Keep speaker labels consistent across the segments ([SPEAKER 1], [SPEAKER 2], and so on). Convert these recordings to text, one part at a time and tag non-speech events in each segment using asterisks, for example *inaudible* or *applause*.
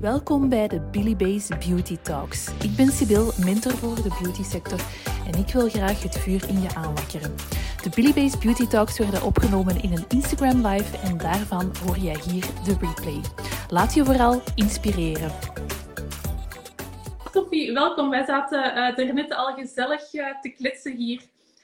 [SPEAKER 1] Welkom bij de Billy Base Beauty Talks. Ik ben Sibyl, mentor voor de beauty sector en ik wil graag het vuur in je aanwakkeren. De Billy Base Beauty Talks werden opgenomen in een Instagram live en daarvan hoor jij hier de replay. Laat je vooral inspireren. Sophie, welkom. Wij zaten uh, er net al gezellig uh, te kletsen hier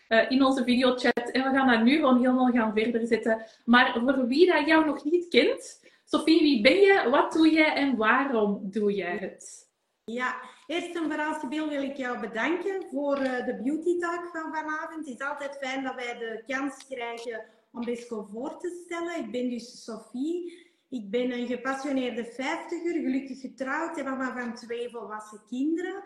[SPEAKER 1] uh, in onze videochat en we gaan dat nu gewoon helemaal gaan verder zetten. Maar voor wie dat jou nog niet kent, Sophie, wie ben je, wat doe je en waarom doe jij het?
[SPEAKER 2] Ja, eerst en vooral, wil ik jou bedanken voor uh, de beauty talk van vanavond. Het is altijd fijn dat wij de kans krijgen om Besco voor te stellen. Ik ben dus Sophie. Ik ben een gepassioneerde vijftiger, gelukkig getrouwd en mama van twee volwassen kinderen.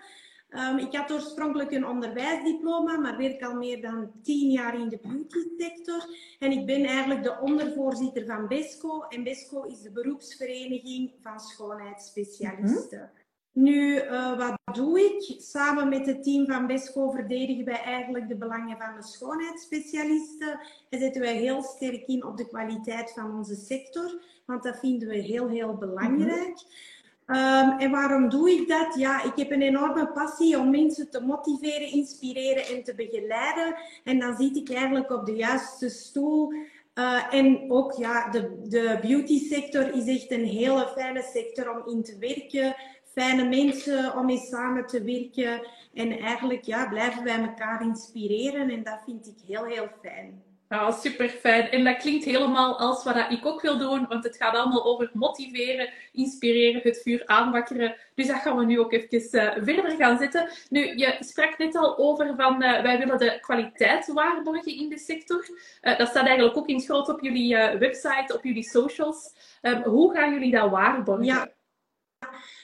[SPEAKER 2] Um, ik had oorspronkelijk een onderwijsdiploma, maar werk al meer dan tien jaar in de beauty sector. En ik ben eigenlijk de ondervoorzitter van BESCO. En BESCO is de beroepsvereniging van schoonheidsspecialisten. Mhm. Nu, uh, wat doe ik? Samen met het team van BESCO verdedigen wij eigenlijk de belangen van de schoonheidsspecialisten. En zetten wij heel sterk in op de kwaliteit van onze sector, want dat vinden we heel, heel belangrijk. Mhm. Um, en waarom doe ik dat? Ja, ik heb een enorme passie om mensen te motiveren, inspireren en te begeleiden. En dan zit ik eigenlijk op de juiste stoel. Uh, en ook ja, de, de beauty sector is echt een hele fijne sector om in te werken. Fijne mensen om mee samen te werken. En eigenlijk ja, blijven wij elkaar inspireren. En dat vind ik heel, heel fijn.
[SPEAKER 1] Ja, super fijn. En dat klinkt helemaal als wat ik ook wil doen, want het gaat allemaal over motiveren, inspireren, het vuur aanwakkeren. Dus dat gaan we nu ook even uh, verder gaan zetten. Nu, je sprak net al over van uh, wij willen de kwaliteit waarborgen in de sector. Uh, dat staat eigenlijk ook in groot op jullie website, op jullie socials. Um, hoe gaan jullie dat waarborgen?
[SPEAKER 2] Ja.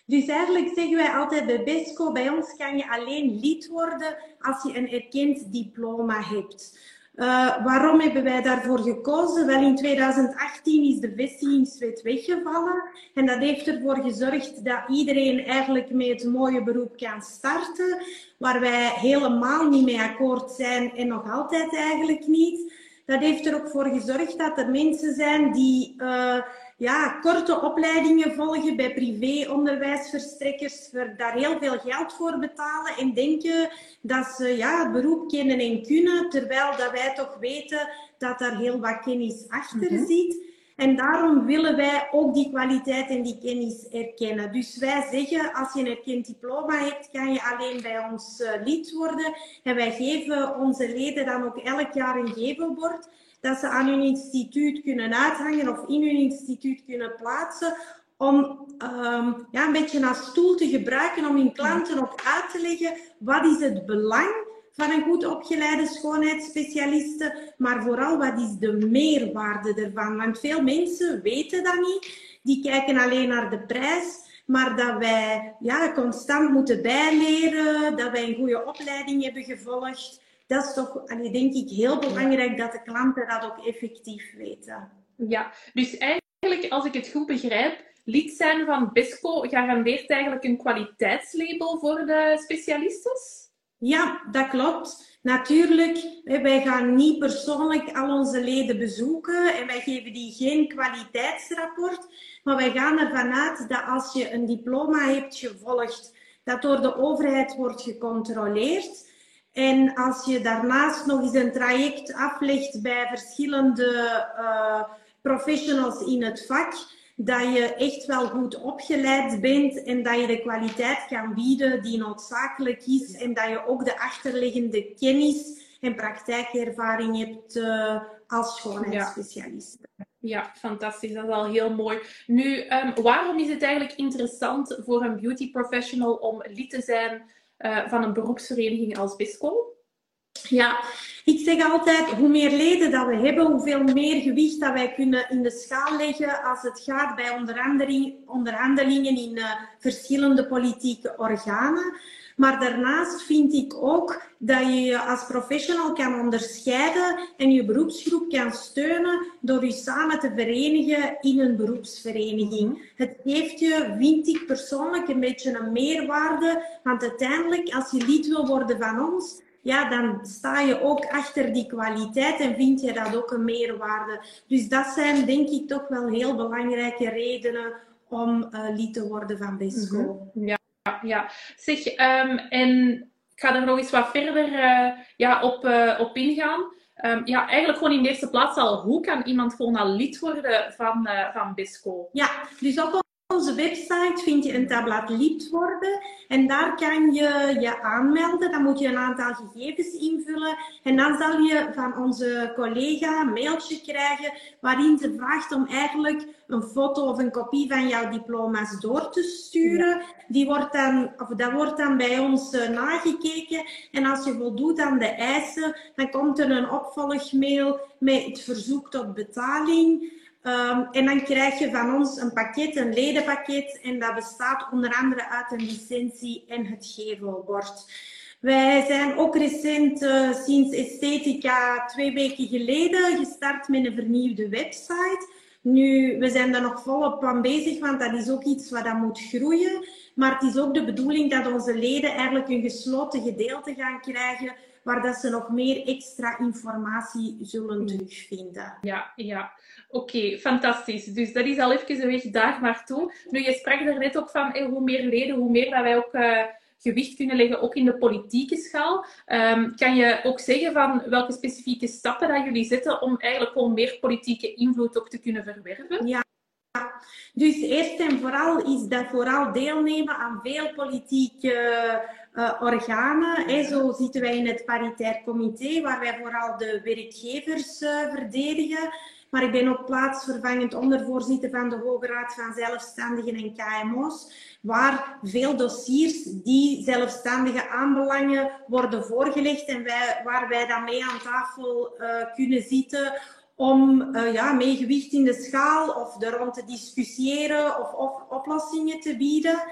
[SPEAKER 2] Dus eigenlijk zeggen wij altijd bij BESCO, bij ons kan je alleen lid worden als je een erkend diploma hebt. Uh, waarom hebben wij daarvoor gekozen? Wel, in 2018 is de vestigingswet weggevallen. En dat heeft ervoor gezorgd dat iedereen eigenlijk met het mooie beroep kan starten. Waar wij helemaal niet mee akkoord zijn en nog altijd eigenlijk niet. Dat heeft er ook voor gezorgd dat er mensen zijn die... Uh, ja, korte opleidingen volgen bij privéonderwijsverstrekkers, daar heel veel geld voor betalen en denken dat ze ja, het beroep kennen en kunnen, terwijl dat wij toch weten dat daar heel wat kennis achter mm zit. En daarom willen wij ook die kwaliteit en die kennis erkennen. Dus wij zeggen, als je een erkend diploma hebt, kan je alleen bij ons uh, lid worden. En wij geven onze leden dan ook elk jaar een gevelbord dat ze aan hun instituut kunnen uithangen of in hun instituut kunnen plaatsen om um, ja, een beetje als stoel te gebruiken om hun klanten ook uit te leggen wat is het belang van een goed opgeleide schoonheidsspecialiste, maar vooral wat is de meerwaarde ervan. Want veel mensen weten dat niet. Die kijken alleen naar de prijs. Maar dat wij ja, constant moeten bijleren, dat wij een goede opleiding hebben gevolgd dat is toch, denk ik, heel belangrijk dat de klanten dat ook effectief weten.
[SPEAKER 1] Ja, dus eigenlijk, als ik het goed begrijp, lid zijn van BESCO garandeert eigenlijk een kwaliteitslabel voor de specialisten?
[SPEAKER 2] Ja, dat klopt. Natuurlijk, wij gaan niet persoonlijk al onze leden bezoeken en wij geven die geen kwaliteitsrapport. Maar wij gaan ervan uit dat als je een diploma hebt gevolgd, dat door de overheid wordt gecontroleerd. En als je daarnaast nog eens een traject aflegt bij verschillende uh, professionals in het vak, dat je echt wel goed opgeleid bent en dat je de kwaliteit kan bieden die noodzakelijk is en dat je ook de achterliggende kennis en praktijkervaring hebt uh, als schoonheidsspecialist.
[SPEAKER 1] Ja. fantastisch. Dat is al heel mooi. Nu, um, waarom is het eigenlijk interessant voor een beauty professional om lid te zijn uh, van een beroepsvereniging als BISCO?
[SPEAKER 2] Ja, ik zeg altijd, hoe meer leden dat we hebben, hoeveel meer gewicht dat wij kunnen in de schaal leggen als het gaat bij onderhandelingen in uh, verschillende politieke organen. Maar daarnaast vind ik ook dat je je als professional kan onderscheiden en je beroepsgroep kan steunen door je samen te verenigen in een beroepsvereniging. Het geeft je, vind ik persoonlijk, een beetje een meerwaarde. Want uiteindelijk, als je lid wil worden van ons, ja, dan sta je ook achter die kwaliteit en vind je dat ook een meerwaarde. Dus dat zijn denk ik toch wel heel belangrijke redenen om lid te worden van BESCO.
[SPEAKER 1] Mhm. Ja, ja. Zeg, ehm, en ik ga er nog eens wat verder ja, op, op ingaan. Um, ja, eigenlijk gewoon in de eerste plaats al, hoe kan iemand gewoon al lid worden van, uh, van BISCO?
[SPEAKER 2] Ja, dus op onze website vind je een tabblad lid worden en daar kan je je aanmelden. Dan moet je een aantal gegevens invullen en dan zal je van onze collega een mailtje krijgen waarin ze vraagt om eigenlijk een foto of een kopie van jouw diploma's door te sturen. Die wordt dan, of dat wordt dan bij ons uh, nagekeken en als je voldoet aan de eisen, dan komt er een opvolgmail met het verzoek tot betaling. Um, en dan krijg je van ons een pakket, een ledenpakket. En dat bestaat onder andere uit een licentie en het gevelbord. Wij zijn ook recent, uh, sinds Esthetica, twee weken geleden, gestart met een vernieuwde website. Nu, we zijn daar nog volop aan bezig, want dat is ook iets wat dat moet groeien. Maar het is ook de bedoeling dat onze leden eigenlijk een gesloten gedeelte gaan krijgen waar dat ze nog meer extra informatie zullen mm. terugvinden.
[SPEAKER 1] Ja, ja. Oké, fantastisch. Dus dat is al even een weg daar naartoe. Nu, je sprak er net ook van, hoe meer leden, hoe meer dat wij ook... Uh, gewicht kunnen leggen, ook in de politieke schaal. Um, kan je ook zeggen van welke specifieke stappen dat jullie zetten om eigenlijk gewoon meer politieke invloed ook te kunnen verwerven?
[SPEAKER 2] Ja. Dus eerst en vooral is dat vooral deelnemen aan veel politieke uh, organen. Hè. Zo zitten wij in het paritair comité, waar wij vooral de werkgevers uh, verdedigen. Maar ik ben ook plaatsvervangend ondervoorzitter van de Hoge Raad van Zelfstandigen en KMO's, waar veel dossiers die zelfstandigen aanbelangen worden voorgelegd en wij, waar wij dan mee aan tafel uh, kunnen zitten om uh, ja, mee gewicht in de schaal of er rond te discussiëren of, of, oplossingen te bieden.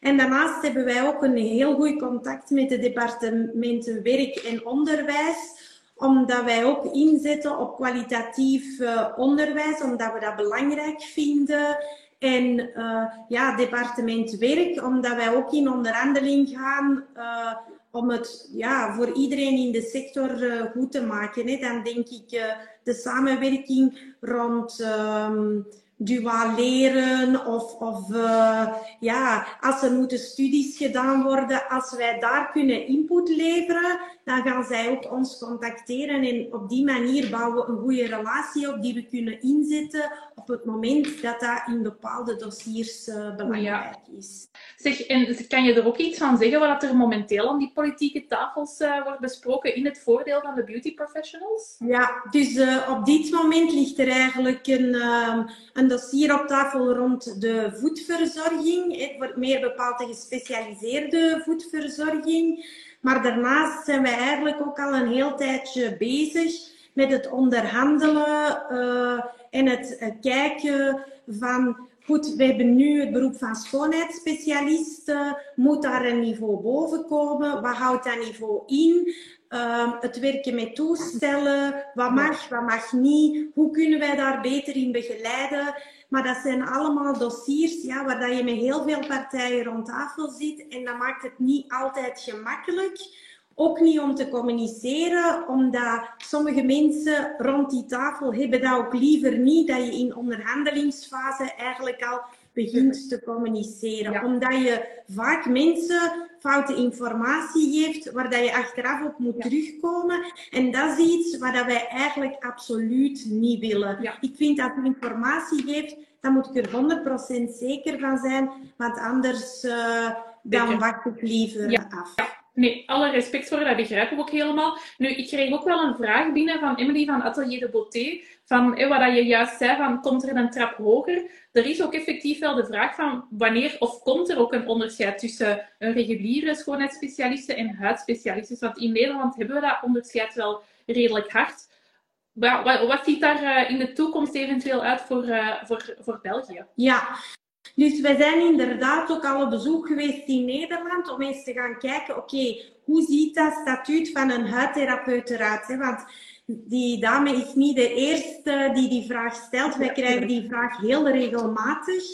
[SPEAKER 2] En daarnaast hebben wij ook een heel goed contact met de departementen werk en onderwijs omdat wij ook inzetten op kwalitatief uh, onderwijs, omdat we dat belangrijk vinden. En uh, ja, departement werk, omdat wij ook in onderhandeling gaan om het ja, voor iedereen in de sector goed te maken. Hè. Dan denk ik de samenwerking rond um, duaal leren of, of uh, ja, als er moeten studies gedaan worden, als wij daar kunnen input leveren, dan gaan zij ook ons contacteren en op die manier bouwen we een goede relatie op die we kunnen inzetten op het moment dat dat in bepaalde dossiers uh, belangrijk is.
[SPEAKER 1] Zeg, en kan je er ook iets van zeggen wat er momenteel aan die politieke tafels uh, wordt besproken in het voordeel van de beauty professionals?
[SPEAKER 2] Ja, dus op dit moment ligt er eigenlijk een, een dossier op tafel rond de voedverzorging. Het wordt meer bepaald de gespecialiseerde voedverzorging. Maar daarnaast zijn wij eigenlijk ook al een heel tijdje bezig met het onderhandelen uh, en het kijken van Goed, we hebben nu het beroep van schoonheidsspecialisten. Moet daar een niveau boven komen? Wat houdt dat niveau in? Uh, het werken met toestellen. Wat mag, wat mag niet? Hoe kunnen wij daar beter in begeleiden? Maar dat zijn allemaal dossiers ja, waar dat je met heel veel partijen rond tafel zit. En dat maakt het niet altijd gemakkelijk. Ook niet om te communiceren, omdat sommige mensen rond die tafel hebben dat ook liever niet, dat je in onderhandelingsfase eigenlijk al begint te communiceren. Omdat je vaak mensen foute informatie geeft, waar dat je achteraf op moet terugkomen. En dat is iets wat wij eigenlijk absoluut niet willen. Ik vind dat je informatie geeft, dan moet ik er 100% zeker van zijn, want anders uh, dan wacht ik liever af.
[SPEAKER 1] Nee, alle respect voor, dat begrijpen we ook helemaal. Nu, ik kreeg ook wel een vraag binnen van Emily van Atelier de Beauté. Van eh, wat je juist zei, van komt er een trap hoger? Er is ook effectief wel de vraag van wanneer of komt er ook een onderscheid tussen een reguliere schoonheidsspecialiste en huidspecialisten? Want in Nederland hebben we dat onderscheid wel redelijk hard. Wat, wat, wat ziet daar uh, in de toekomst eventueel uit voor, uh, voor, voor België?
[SPEAKER 2] Ja, dus we zijn inderdaad ook al op bezoek geweest in Nederland om eens te gaan kijken, oké, hoe ziet dat statuut van een huidtherapeut eruit? Hè? Want die dame is niet de eerste die die vraag stelt. Wij krijgen die vraag heel regelmatig.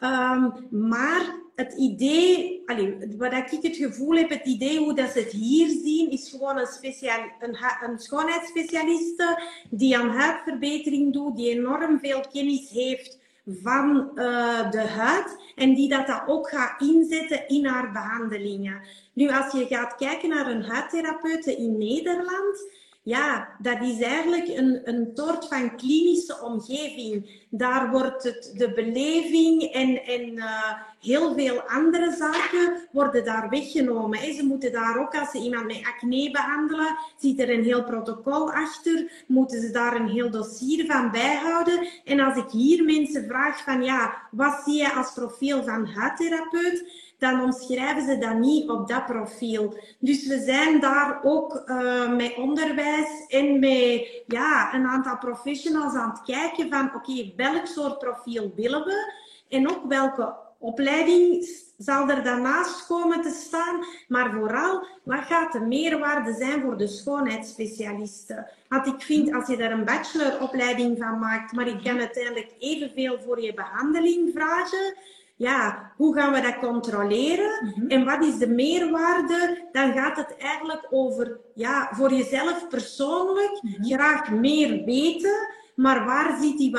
[SPEAKER 2] Um, maar het idee, allez, wat ik het gevoel heb, het idee hoe dat ze het hier zien, is gewoon een, speciaal, een, een schoonheidsspecialiste die aan huidverbetering doet, die enorm veel kennis heeft van uh, de huid en die dat, dat ook gaat inzetten in haar behandelingen. Nu, als je gaat kijken naar een huidtherapeute in Nederland, ja, dat is eigenlijk een, een soort van klinische omgeving. Daar wordt het, de beleving en, en uh, heel veel andere zaken worden daar weggenomen. Ze moeten daar ook, als ze iemand met acne behandelen, zit er een heel protocol achter, moeten ze daar een heel dossier van bijhouden. En als ik hier mensen vraag van, ja, wat zie je als profiel van huidtherapeut? Dan omschrijven ze dat niet op dat profiel. Dus we zijn daar ook uh, met onderwijs en met ja, een aantal professionals aan het kijken van oké, welk soort profiel willen we en ook welke opleiding zal er daarnaast komen te staan, maar vooral, wat gaat de meerwaarde zijn voor de schoonheidsspecialisten? Want ik vind, als je daar een bacheloropleiding van maakt, maar ik kan uiteindelijk evenveel voor je behandeling vragen, ja, hoe gaan we dat controleren mhm. en wat is de meerwaarde? Dan gaat het eigenlijk over, ja, voor jezelf persoonlijk mhm. graag meer weten, maar waar zit die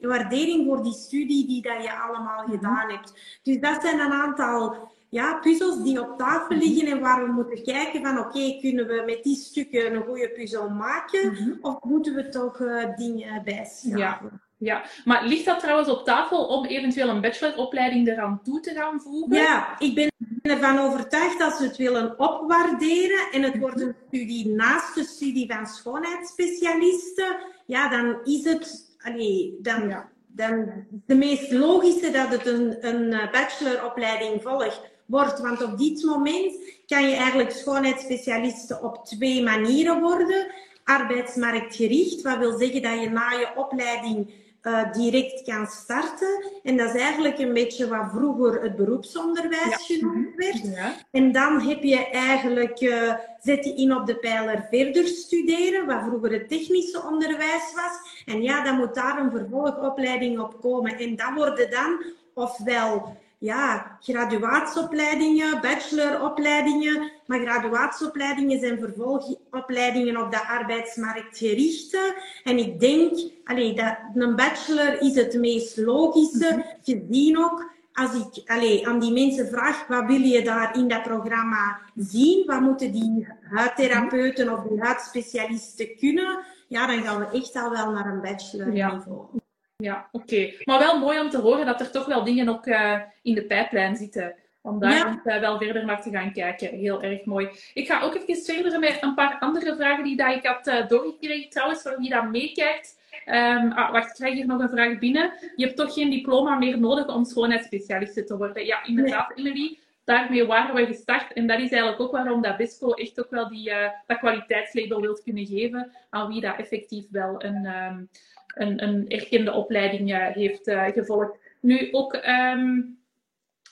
[SPEAKER 2] waardering voor die studie die dat je allemaal mhm. gedaan hebt? Dus dat zijn een aantal ja, puzzels die op tafel liggen en waar we moeten kijken van oké, kunnen we met die stukken een goede puzzel maken of moeten we toch uh, dingen bijschaven?
[SPEAKER 1] Ja. Ja, maar ligt dat trouwens op tafel om eventueel een bacheloropleiding eraan toe te gaan voegen?
[SPEAKER 2] Ja, ik ben ervan overtuigd dat ze het willen opwaarderen en het wordt een studie naast de studie van schoonheidsspecialisten. Ja, dan is het, allee, dan, dan de meest logische dat het een, een eh, bacheloropleiding volgt wordt. Want op dit moment kan je eigenlijk schoonheidsspecialisten op twee manieren worden. Arbeidsmarktgericht, wat wil zeggen dat je na je opleiding uh, direct kan starten. En dat is eigenlijk een beetje wat vroeger het beroepsonderwijs genoemd werd. Ja. En dan heb je eigenlijk, uh, zet je in op de pijler verder studeren, wat vroeger het technische onderwijs was. En ja, dan moet daar een vervolgopleiding op komen. En dat worden dan ofwel ja, graduatieopleidingen, bacheloropleidingen. Maar graduatieopleidingen zijn vervolgopleidingen op de arbeidsmarkt gericht. En ik denk, allee, dat een bachelor is het meest logische, mhm. gezien ook als ik allee, aan die mensen vraag, wat wil je daar in dat programma zien? Wat moeten die huidtherapeuten of die huidspecialisten kunnen? Ja, dan gaan we echt al wel naar een bachelor niveau.
[SPEAKER 1] Ja. Ja, oké. Maar wel mooi om te horen dat er toch wel dingen ook uh, in de pijplijn zitten. Om daar ja. wel verder naar te gaan kijken. Heel erg mooi. Ik ga ook even verder met een paar andere vragen die dat ik had uh, doorgekregen. Trouwens, voor wie dat meekijkt. Um, ah, wacht, ik krijg hier nog een vraag binnen. Je hebt toch geen diploma meer nodig om schoonheidsspecialiste te worden? Ja, inderdaad, nee. Emily. Daarmee waren we gestart. En dat is eigenlijk ook waarom dat BISCO echt ook wel die, uh, dat kwaliteitslabel wil kunnen geven aan wie dat effectief wel een... Um, een, erkende opleiding heeft uh, gevolgd. Nu ook um,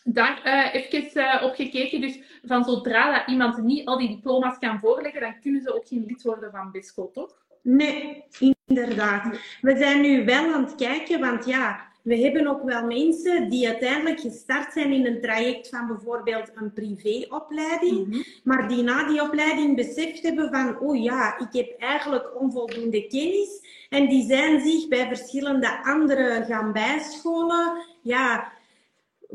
[SPEAKER 1] daar uh, even op gekeken. Dus van zodra dat iemand niet al die diploma's kan voorleggen, dan kunnen ze ook geen lid worden van BISCO, toch?
[SPEAKER 2] Nee, inderdaad. We zijn nu wel aan het kijken, want ja, we hebben ook wel mensen die uiteindelijk gestart zijn in een traject van bijvoorbeeld een privéopleiding, mm maar die na die opleiding beseft hebben van, oh ja, ik heb eigenlijk onvoldoende kennis en die zijn zich bij verschillende anderen gaan bijscholen. Ja,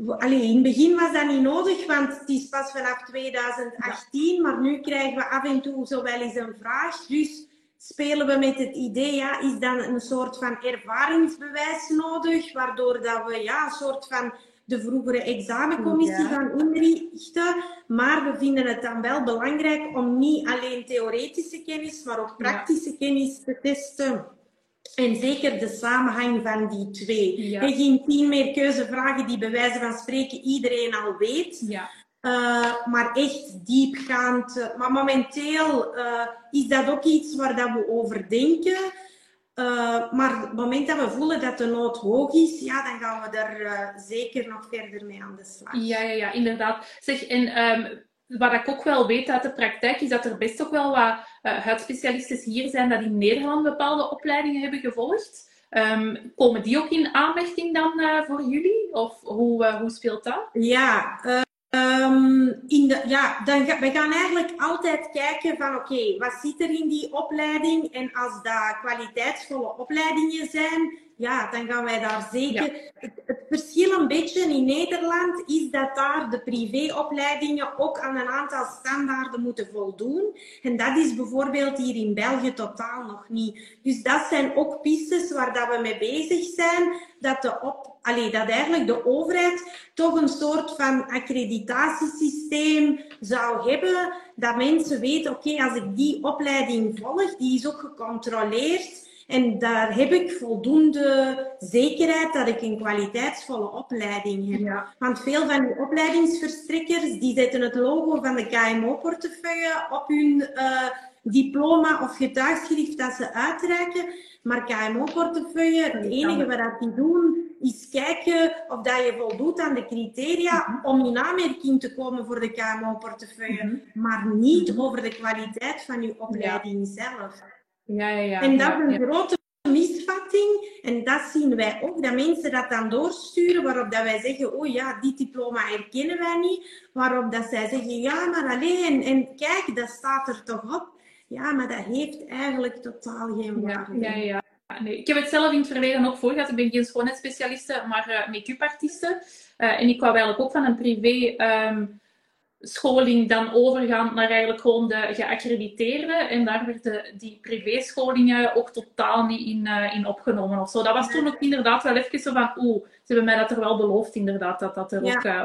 [SPEAKER 2] Allee, in het begin was dat niet nodig, want het is pas vanaf 2018, maar nu krijgen we af en toe zo wel eens een vraag. Dus spelen we met het idee, ja, is dan een soort van ervaringsbewijs nodig, waardoor dat we ja, een soort van de vroegere examencommissie gaan inrichten. Maar we vinden het dan wel belangrijk om niet alleen theoretische kennis, maar ook praktische kennis te testen. En zeker de samenhang van die twee. Ja. Geen tien meer keuzevragen die bij wijze van spreken iedereen al weet. Ja. Uh, maar echt diepgaand. Maar momenteel uh, is dat ook iets waar dat we over denken. maar op het moment dat we voelen dat de nood hoog is, ja, dan gaan we er zeker nog verder mee aan de slag.
[SPEAKER 1] Ja, ja, ja inderdaad. Zeg, en um, wat ik ook wel weet uit de praktijk, is dat er best ook wel wat huidspecialisten hier zijn dat in Nederland bepaalde opleidingen hebben gevolgd. Um, komen die ook in aanmerking dan voor jullie? Of hoe, hoe speelt dat?
[SPEAKER 2] Ja, Um, in de, ja, dan we gaan eigenlijk altijd kijken van oké, wat zit er in die opleiding? En als dat kwaliteitsvolle opleidingen zijn, ja, dan gaan wij daar zeker. Het, het, verschil een beetje in Nederland is dat daar de privéopleidingen ook aan een aantal standaarden moeten voldoen. En dat is bijvoorbeeld hier in België totaal nog niet. Dus dat zijn ook pistes waar dat we mee bezig zijn. Dat, de op, allee, dat eigenlijk de overheid toch een soort van accreditatiesysteem zou hebben. Dat mensen weten, oké, als ik die opleiding volg, die is ook gecontroleerd. En daar heb ik voldoende zekerheid dat ik een kwaliteitsvolle opleiding heb. Want veel van die opleidingsverstrekkers die zetten het logo van de KMO-portefeuille op hun uh, diploma of getuigschrift dat ze uitreiken. Maar KMO-portefeuille, het enige wat die doen, is kijken of dat je voldoet aan de criteria mhm. om in aanmerking te komen voor de KMO-portefeuille, mhm. maar niet mhm. over de kwaliteit van je opleiding zelf.
[SPEAKER 1] Ja, ja, ja.
[SPEAKER 2] En dat is een grote misvatting. En dat zien wij ook, dat mensen dat dan doorsturen, waarop dat wij zeggen, oh ja, die diploma herkennen wij niet. Waarop dat zij zeggen, ja, maar alleen, en, kijk, dat staat er toch op. Ja, maar dat heeft eigenlijk totaal geen waarde.
[SPEAKER 1] Ja, ja, ja. Nee. Ik heb het zelf in het verleden ook voor gehad. Ik ben geen schoonheidsspecialiste, maar uh, make-up artiste. Uh, en ik kwam eigenlijk ook van een privé... Um, scholing dan overgaan naar eigenlijk gewoon de geaccrediteerde. En daar werden die privéscholingen ook totaal niet in, uh, in opgenomen of zo. Dat was toen ook inderdaad wel even zo van, oeh, ze hebben mij dat er wel beloofd inderdaad, dat dat er ook uh,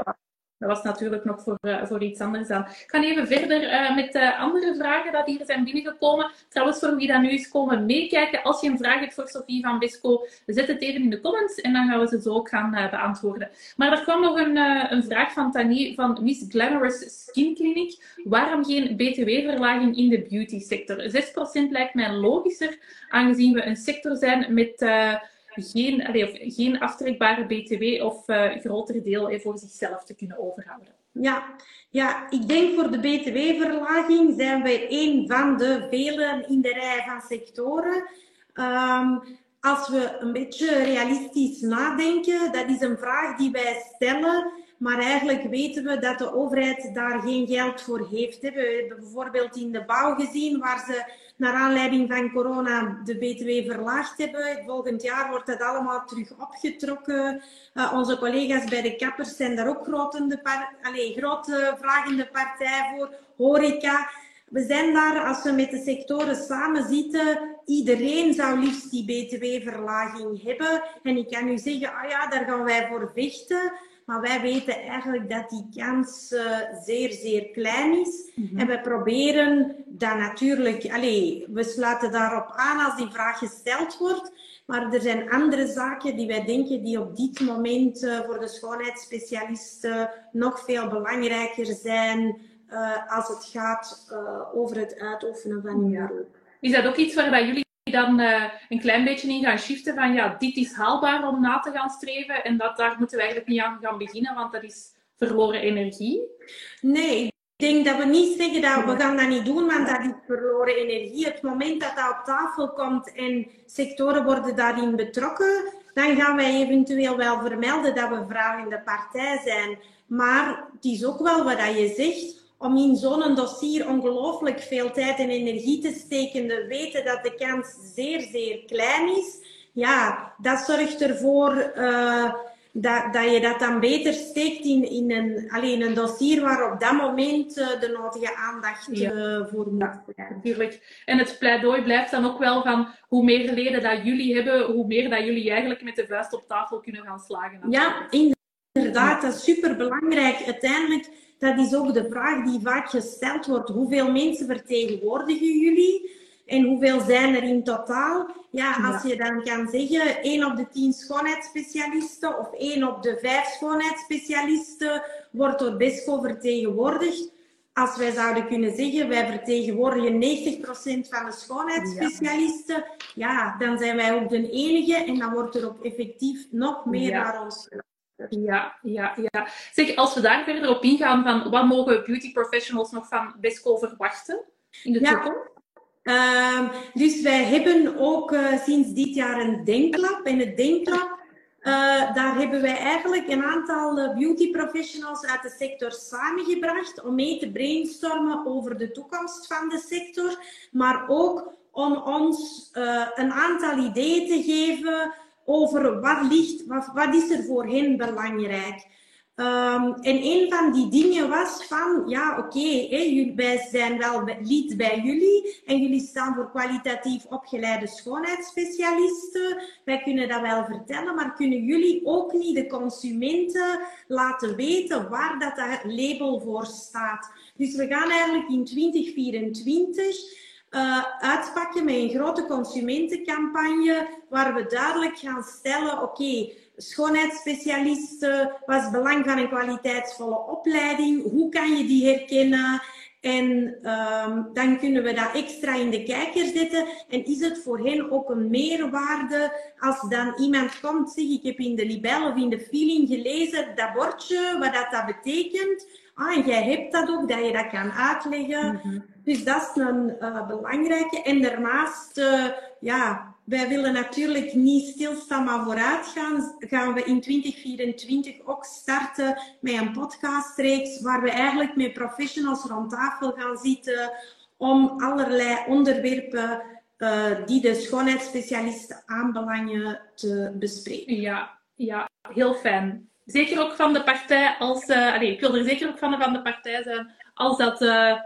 [SPEAKER 1] dat was natuurlijk nog voor, uh, voor iets anders aan. Ik ga even verder uh, met uh, andere vragen die hier zijn binnengekomen. Trouwens, voor wie dat nu is komen meekijken, als je een vraag hebt voor Sophie van Bisco, zet het even in de comments en dan gaan we ze zo ook gaan beantwoorden. Maar er kwam nog een, een vraag van Tani van Miss Glamorous Skin Clinic. Waarom geen btw-verlaging in de beauty sector? 6% lijkt mij logischer, aangezien we een sector zijn met geen, allee, of geen aftrekbare BTW of uh, groter deel voor zichzelf te kunnen overhouden.
[SPEAKER 2] Ja, ja, ik denk voor de BTW-verlaging zijn wij een van de velen in de rij van sectoren. Um, als we een beetje realistisch nadenken, dat is een vraag die wij stellen, maar eigenlijk weten we dat de overheid daar geen geld voor heeft. We hebben bijvoorbeeld in de bouw gezien waar ze naar aanleiding van corona de BTW verlaagd hebben. Volgend jaar wordt dat allemaal terug opgetrokken. Uh, onze collega's bij de kappers zijn daar ook grote, allez, grote vragende partij voor. Horeca. We zijn daar, als we met de sectoren samen zitten, iedereen zou liefst die BTW-verlaging hebben. En ik kan u zeggen, ah ja, daar gaan wij voor vechten. Maar wij weten eigenlijk dat die kans uh, zeer, zeer klein is. Mm -hmm. En we proberen dat natuurlijk... Allez, we sluiten daarop aan als die vraag gesteld wordt. Maar er zijn andere zaken die wij denken die op dit moment uh, voor de schoonheidsspecialisten nog veel belangrijker zijn uh, als het gaat over het uitoefenen van hun beroep.
[SPEAKER 1] Is dat ook iets waar dat jullie dan uh, een klein beetje in gaan shiften van ja, dit is haalbaar om na te gaan streven en dat, daar moeten we eigenlijk niet aan gaan beginnen, want dat is verloren energie?
[SPEAKER 2] Nee, ik denk dat we niet zeggen dat we gaan dat niet doen, want dat is verloren energie. Het moment dat dat op tafel komt en sectoren worden daarin betrokken, dan gaan wij eventueel wel vermelden dat we vragende partij zijn. Maar het is ook wel wat je zegt om in zo'n dossier ongelooflijk veel tijd en energie te steken, te weten dat de kans zeer, zeer klein is, ja, dat zorgt ervoor uh, dat, dat je dat dan beter steekt in, in een, alleen een dossier waar op dat moment uh, de nodige aandacht uh, voor moet
[SPEAKER 1] ja, natuurlijk. En het pleidooi blijft dan ook wel van hoe meer leden dat jullie hebben, hoe meer dat jullie eigenlijk met de vuist op tafel kunnen gaan slagen.
[SPEAKER 2] Ja, inderdaad, dat is super belangrijk. Uiteindelijk dat is ook de vraag die vaak gesteld wordt. Hoeveel mensen vertegenwoordigen jullie? En hoeveel zijn er in totaal? Ja, als je dan kan zeggen, 1 op de 10 schoonheidsspecialisten of 1 op de 5 schoonheidsspecialisten wordt door BESCO vertegenwoordigd. Als wij zouden kunnen zeggen, wij vertegenwoordigen 90% van de schoonheidsspecialisten, ja. ja. dan zijn wij ook de enige en dan wordt er ook effectief nog meer ja. naar ons
[SPEAKER 1] ja, ja, ja. Zeg, als we daar verder op ingaan, van wat mogen beauty professionals nog van BESCO verwachten in de ja. toekomst?
[SPEAKER 2] Uh, dus wij hebben ook uh, sinds dit jaar een denklab. En het denklab, uh, daar hebben wij eigenlijk een aantal eh, beauty professionals uit de sector samengebracht om mee te brainstormen over de toekomst van de sector, maar ook om ons een aantal ideeën te geven over wat, ligt, wat, wat is er voor hen belangrijk. Um, en een van die dingen was van, ja oké, okay, wij zijn wel lid bij jullie en jullie staan voor kwalitatief opgeleide schoonheidsspecialisten. Wij kunnen dat wel vertellen, maar kunnen jullie ook niet de consumenten laten weten waar dat, dat label voor staat? Dus we gaan eigenlijk in 2024 uh, uitpakken met een grote consumentencampagne waar we duidelijk gaan stellen, oké, schoonheidsspecialisten, wat is het belang van een kwaliteitsvolle opleiding, hoe kan je die herkennen? En um, dan kunnen we dat extra in de kijker zetten. En is het voor hen ook een meerwaarde als dan iemand komt, zeg ik heb in de libel of in de feeling gelezen dat bordje, wat dat, dat betekent. Ah, en jij hebt dat ook, dat je dat kan uitleggen. Mm -hmm. Dus dat is een uh, belangrijke. En daarnaast, uh, ja, wij willen natuurlijk niet stilstaan, maar vooruit gaan. Gaan we in 2024 ook starten met een podcastreeks waar we eigenlijk met professionals rond tafel gaan zitten om allerlei onderwerpen uh, die de schoonheidsspecialisten aanbelangen te bespreken.
[SPEAKER 1] Ja, ja heel fijn. Zeker ook van de partij als... Uh, allez, ik wil er zeker ook van, van de partij zijn als dat... Uh,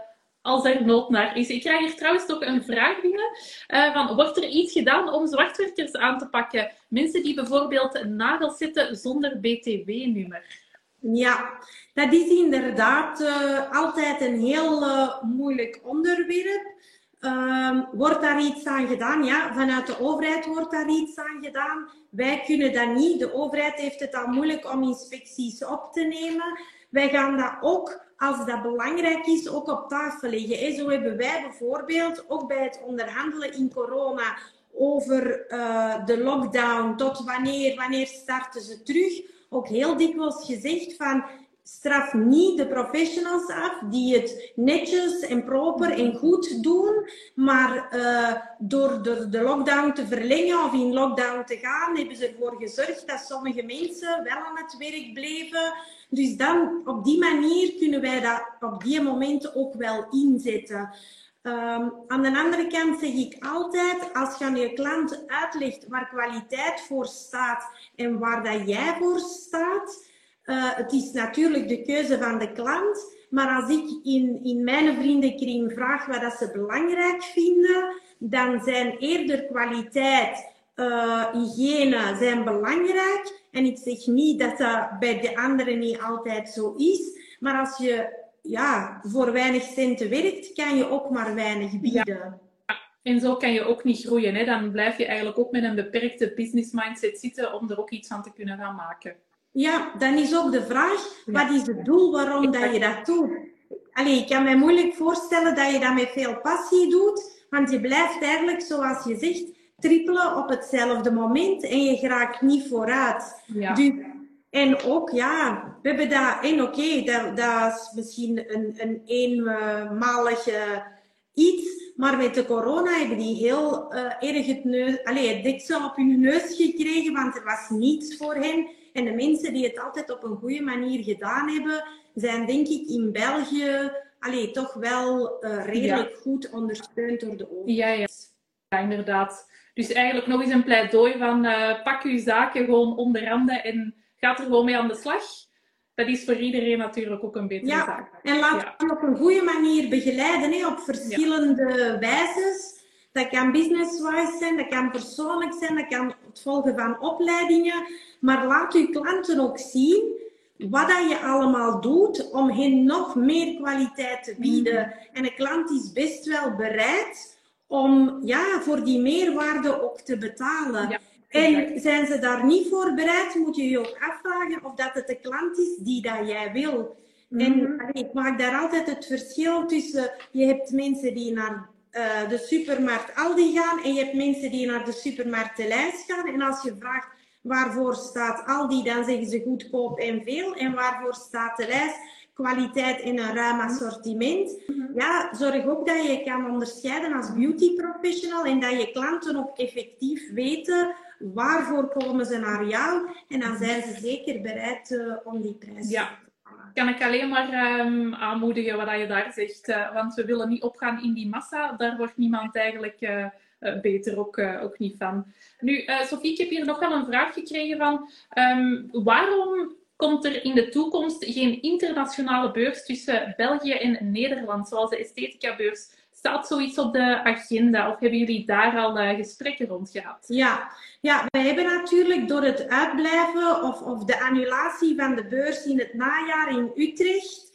[SPEAKER 1] als er nood naar is. Ik krijg hier trouwens ook een vraag binnen. Uh, van, wordt er iets gedaan om zwartwerkers aan te pakken? Mensen die bijvoorbeeld nagels zitten zonder BTW-nummer.
[SPEAKER 2] Ja, dat is inderdaad uh, altijd een heel uh, moeilijk onderwerp. Uh, wordt daar iets aan gedaan? Ja, vanuit de overheid wordt daar iets aan gedaan. Wij kunnen dat niet. De overheid heeft het al moeilijk om inspecties op te nemen. Wij gaan dat ook als dat belangrijk is, ook op tafel leggen. Zo hebben wij bijvoorbeeld ook bij het onderhandelen in corona over uh, de lockdown, tot wanneer, wanneer starten ze terug, ook heel dikwijls gezegd van straf niet de professionals af die het netjes en proper en goed doen, maar uh, door de, de, lockdown te verlengen of in lockdown te gaan, hebben ze ervoor gezorgd dat sommige mensen wel aan het werk bleven. Dus dan, op die manier kunnen wij dat op die momenten ook wel inzetten. Um, aan de andere kant zeg ik altijd, als je aan je klant uitlegt waar kwaliteit voor staat en waar dat jij voor staat, uh, het is natuurlijk de keuze van de klant. Maar als ik in, in mijn vriendenkring vraag wat dat ze belangrijk vinden, dan zijn eerder kwaliteit, uh, hygiëne zijn belangrijk. En ik zeg niet dat dat bij de anderen niet altijd zo is. Maar als je ja, voor weinig centen werkt, kan je ook maar weinig bieden.
[SPEAKER 1] Ja. En zo kan je ook niet groeien. Hè? Dan blijf je eigenlijk ook met een beperkte business mindset zitten om er ook iets van te kunnen gaan maken.
[SPEAKER 2] Ja, dan is ook de vraag, wat is het doel waarom dat je dat doet? Allee, ik kan me moeilijk voorstellen dat je dat met veel passie doet, want je blijft eigenlijk, zoals je zegt, trippelen op hetzelfde moment en je geraakt niet vooruit. Ja. Dus, en ook, ja, we hebben dat, en oké, okay, dat, dat is misschien een, een eenmalige iets, maar met de corona hebben die heel uh, erg het, neus, allez, het deksel op hun neus gekregen, want er was niets voor hen. En de mensen die het altijd op een goede manier gedaan hebben, zijn denk ik in België allee, toch wel uh, redelijk ja. goed ondersteund door de overheid.
[SPEAKER 1] Ja, ja. ja, inderdaad. Dus eigenlijk nog eens een pleidooi van uh, pak uw zaken gewoon onder handen en gaat er gewoon mee aan de slag. Dat is voor iedereen natuurlijk ook een betere
[SPEAKER 2] ja.
[SPEAKER 1] zaak.
[SPEAKER 2] En laat ja. op een goede manier begeleiden, hè, op verschillende wijzes. Dat kan business-wise zijn, dat kan persoonlijk zijn, dat kan het volgen van opleidingen. Maar laat uw klanten ook zien wat dat je allemaal doet om hen nog meer kwaliteit te bieden. Mm. En een klant is best wel bereid om ja, voor die meerwaarde ook te betalen. Ja, en zijn ze daar niet voor bereid, moet je je ook afvragen of dat het de klant is die dat jij wil. Mm. En allee, ik maak daar altijd het verschil tussen, je hebt mensen die naar uh, de supermarkt Aldi gaan en je hebt mensen die naar de supermarkt de lijst gaan. En als je vraagt waarvoor staat Aldi, dan zeggen ze goedkoop en veel. En waarvoor staat de lijst? Kwaliteit en een ruim assortiment. Ja, zorg ook dat je kan onderscheiden als beauty professional en dat je klanten ook effectief weten waarvoor komen ze naar jou. En dan zijn ze zeker bereid uh, om die prijs
[SPEAKER 1] ja. Kan ik alleen maar um, aanmoedigen wat je daar zegt. Uh, want we willen niet opgaan in die massa. Daar wordt niemand eigenlijk uh, beter ook, ook niet van. Nu, Sofie, ik heb hier nog wel een vraag gekregen van ehm, waarom komt er in de toekomst geen internationale beurs tussen België en Nederland, zoals de Esthetica-beurs? Staat zoiets op de agenda of hebben jullie daar al uh, gesprekken rond gehad?
[SPEAKER 2] Ja. ja, we hebben natuurlijk door het uitblijven of, of de annulatie van de beurs in het najaar in Utrecht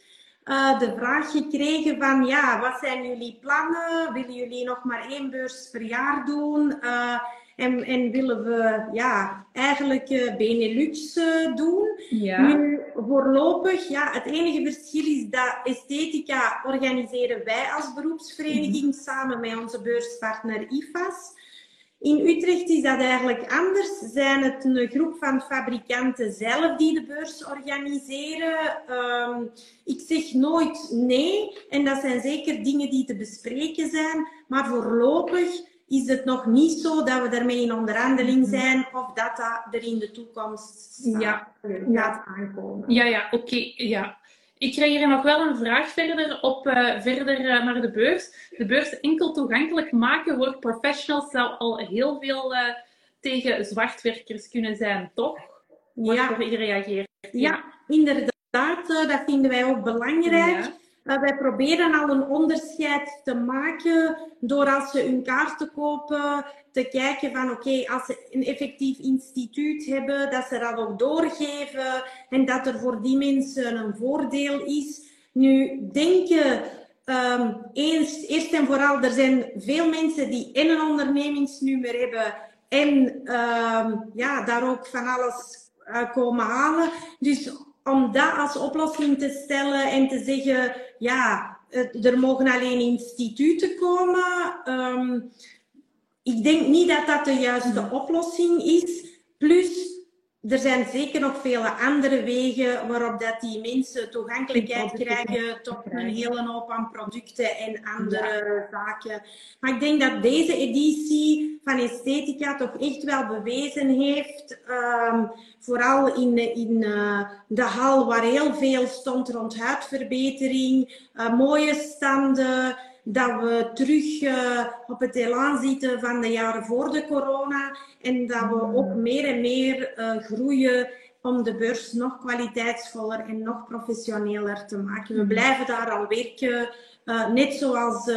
[SPEAKER 2] uh, de vraag gekregen van ja, wat zijn jullie plannen? Willen jullie nog maar één beurs per jaar doen? Uh, en, en willen we ja, eigenlijk uh, Benelux uh, doen. Ja. Nu, voorlopig, ja, het enige verschil is dat esthetica organiseren wij als beroepsvereniging mm. samen met onze beurspartner IFAS. In Utrecht is dat eigenlijk anders. Zijn het een groep van fabrikanten zelf die de beurs organiseren? Um, ik zeg nooit nee. En dat zijn zeker dingen die te bespreken zijn. Maar voorlopig is het nog niet zo dat we daarmee in onderhandeling zijn of dat dat er in de toekomst ja. gaat aankomen.
[SPEAKER 1] Ja, ja, oké. ja. Ik krijg hier nog wel een vraag verder op uh, verder uh, naar de beurs. De beurs enkel toegankelijk maken voor professionals zou al heel veel uh, tegen zwartwerkers kunnen zijn, toch? Wat ja. reageert.
[SPEAKER 2] Ja, ja inderdaad. dat vinden wij ook belangrijk. Ja. Wij proberen al een onderscheid te maken door als ze hun kaarten kopen, te kijken van oké, als ze een effectief instituut hebben, dat ze dat ook doorgeven en dat er voor die mensen een voordeel is. Nu, denken, um, eerst, eerst en vooral, er zijn veel mensen die en een ondernemingsnummer hebben en um, ja, daar ook van alles uh, komen halen. Dus om dat als oplossing te stellen en te zeggen, ja, er mogen alleen instituten komen. Um, ik denk niet dat dat de juiste oplossing is. Plus, er zijn zeker nog vele andere wegen waarop dat die mensen toegankelijkheid krijgen tot een hele hoop aan producten en andere zaken. Maar ik denk dat deze editie van Esthetica toch echt wel bewezen heeft, um, vooral in, in uh, de hal waar heel veel stond rond huidverbetering, uh, mooie standen, dat we terug uh, op het elan zitten van de jaren voor de corona en dat we ook mm. meer en meer uh, groeien om de beurs nog kwaliteitsvoller en nog professioneler te maken. We mm. blijven daar al werken, uh, net zoals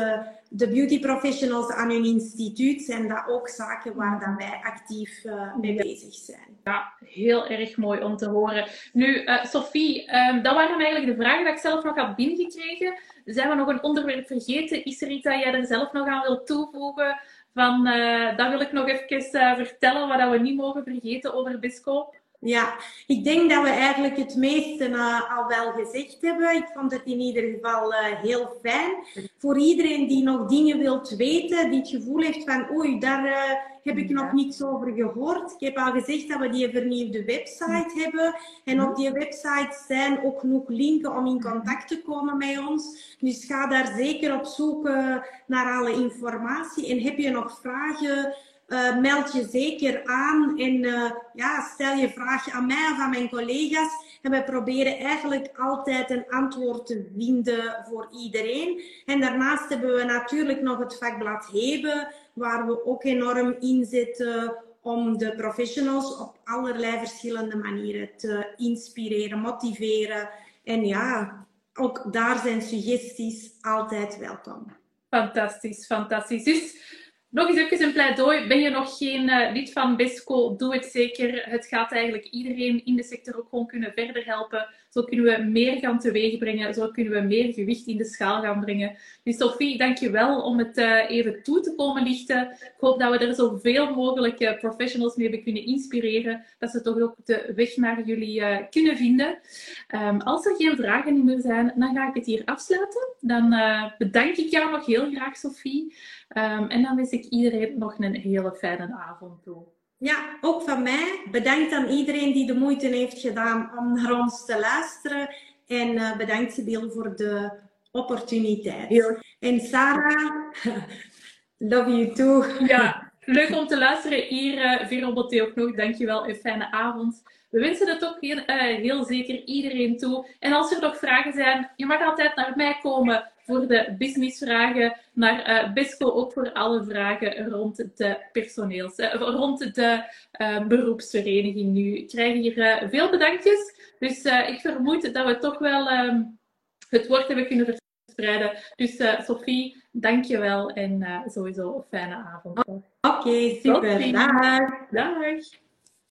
[SPEAKER 2] de beauty professionals aan hun instituut zijn dat ook zaken waar dan wij actief uh, mee bezig zijn.
[SPEAKER 1] Ja, heel erg mooi om te horen. Nu, uh, Sophie, um, dat waren eigenlijk de vragen die ik zelf nog had binnengekregen. Zijn we nog een onderwerp vergeten? Is er iets dat jij er zelf nog aan wilt toevoegen? Van, uh, dat wil ik nog even vertellen, wat we niet mogen vergeten over Bisco.
[SPEAKER 2] Ja, ik denk dat we eigenlijk het meeste uh, al wel gezegd hebben. Ik vond het in ieder geval uh, heel fijn. Voor iedereen die nog dingen wilt weten, die het gevoel heeft van oei, daar uh, heb ik nog niets over gehoord. Ik heb al gezegd dat we die vernieuwde website hebben. En op die website zijn ook genoeg linken om in contact te komen met ons. Dus ga daar zeker op zoek naar alle informatie. En heb je nog vragen? Uh, meld je zeker aan en uh, ja, stel je vraag aan mij of aan mijn collega's. En we proberen eigenlijk altijd een antwoord te vinden voor iedereen. En daarnaast hebben we natuurlijk nog het vakblad Heben, waar we ook enorm inzetten om de professionals op allerlei verschillende manieren te inspireren, motiveren. En ja, ook daar zijn suggesties altijd welkom.
[SPEAKER 1] Fantastisch, fantastisch. Dus nog eens even een pleidooi. Ben je nog geen uh, lid van BESCO? Doe het zeker. Het gaat eigenlijk iedereen in de sector ook gewoon kunnen verder helpen. Zo kunnen we meer gaan teweegbrengen. Zo kunnen we meer gewicht in de schaal gaan brengen. Dus Sophie, dank je wel om het uh, even toe te komen lichten. Ik hoop dat we er zoveel mogelijk uh, professionals mee hebben kunnen inspireren. Dat ze toch ook de weg naar jullie kunnen vinden. Um, als er geen vragen meer zijn, dan ga ik het hier afsluiten. Dan bedank ik jou nog heel graag, Sophie. Um, en dan wens ik iedereen nog een hele fijne avond toe.
[SPEAKER 2] Ja, ook van mij. Bedankt aan iedereen die de moeite heeft gedaan om naar ons te luisteren. En uh, bedankt Sibyl voor de opportuniteit. En Sarah, *laughs* love you too.
[SPEAKER 1] Ja, *laughs* leuk om te luisteren hier. Uh, Vero ook nog, dankjewel. Een fijne avond. We wensen het ook heel, uh, heel zeker iedereen toe. En als er nog vragen zijn, je mag altijd naar mij komen voor de businessvragen, naar BESCO ook voor alle vragen rond de personeels, rond de beroepsvereniging nu. Ik krijg hier veel bedankjes, dus ik vermoed dat we toch wel ehm, het woord hebben kunnen verspreiden. Dus Sophie, dank je wel en sowieso een fijne avond.
[SPEAKER 2] Oké, super. Dag.
[SPEAKER 1] Dag.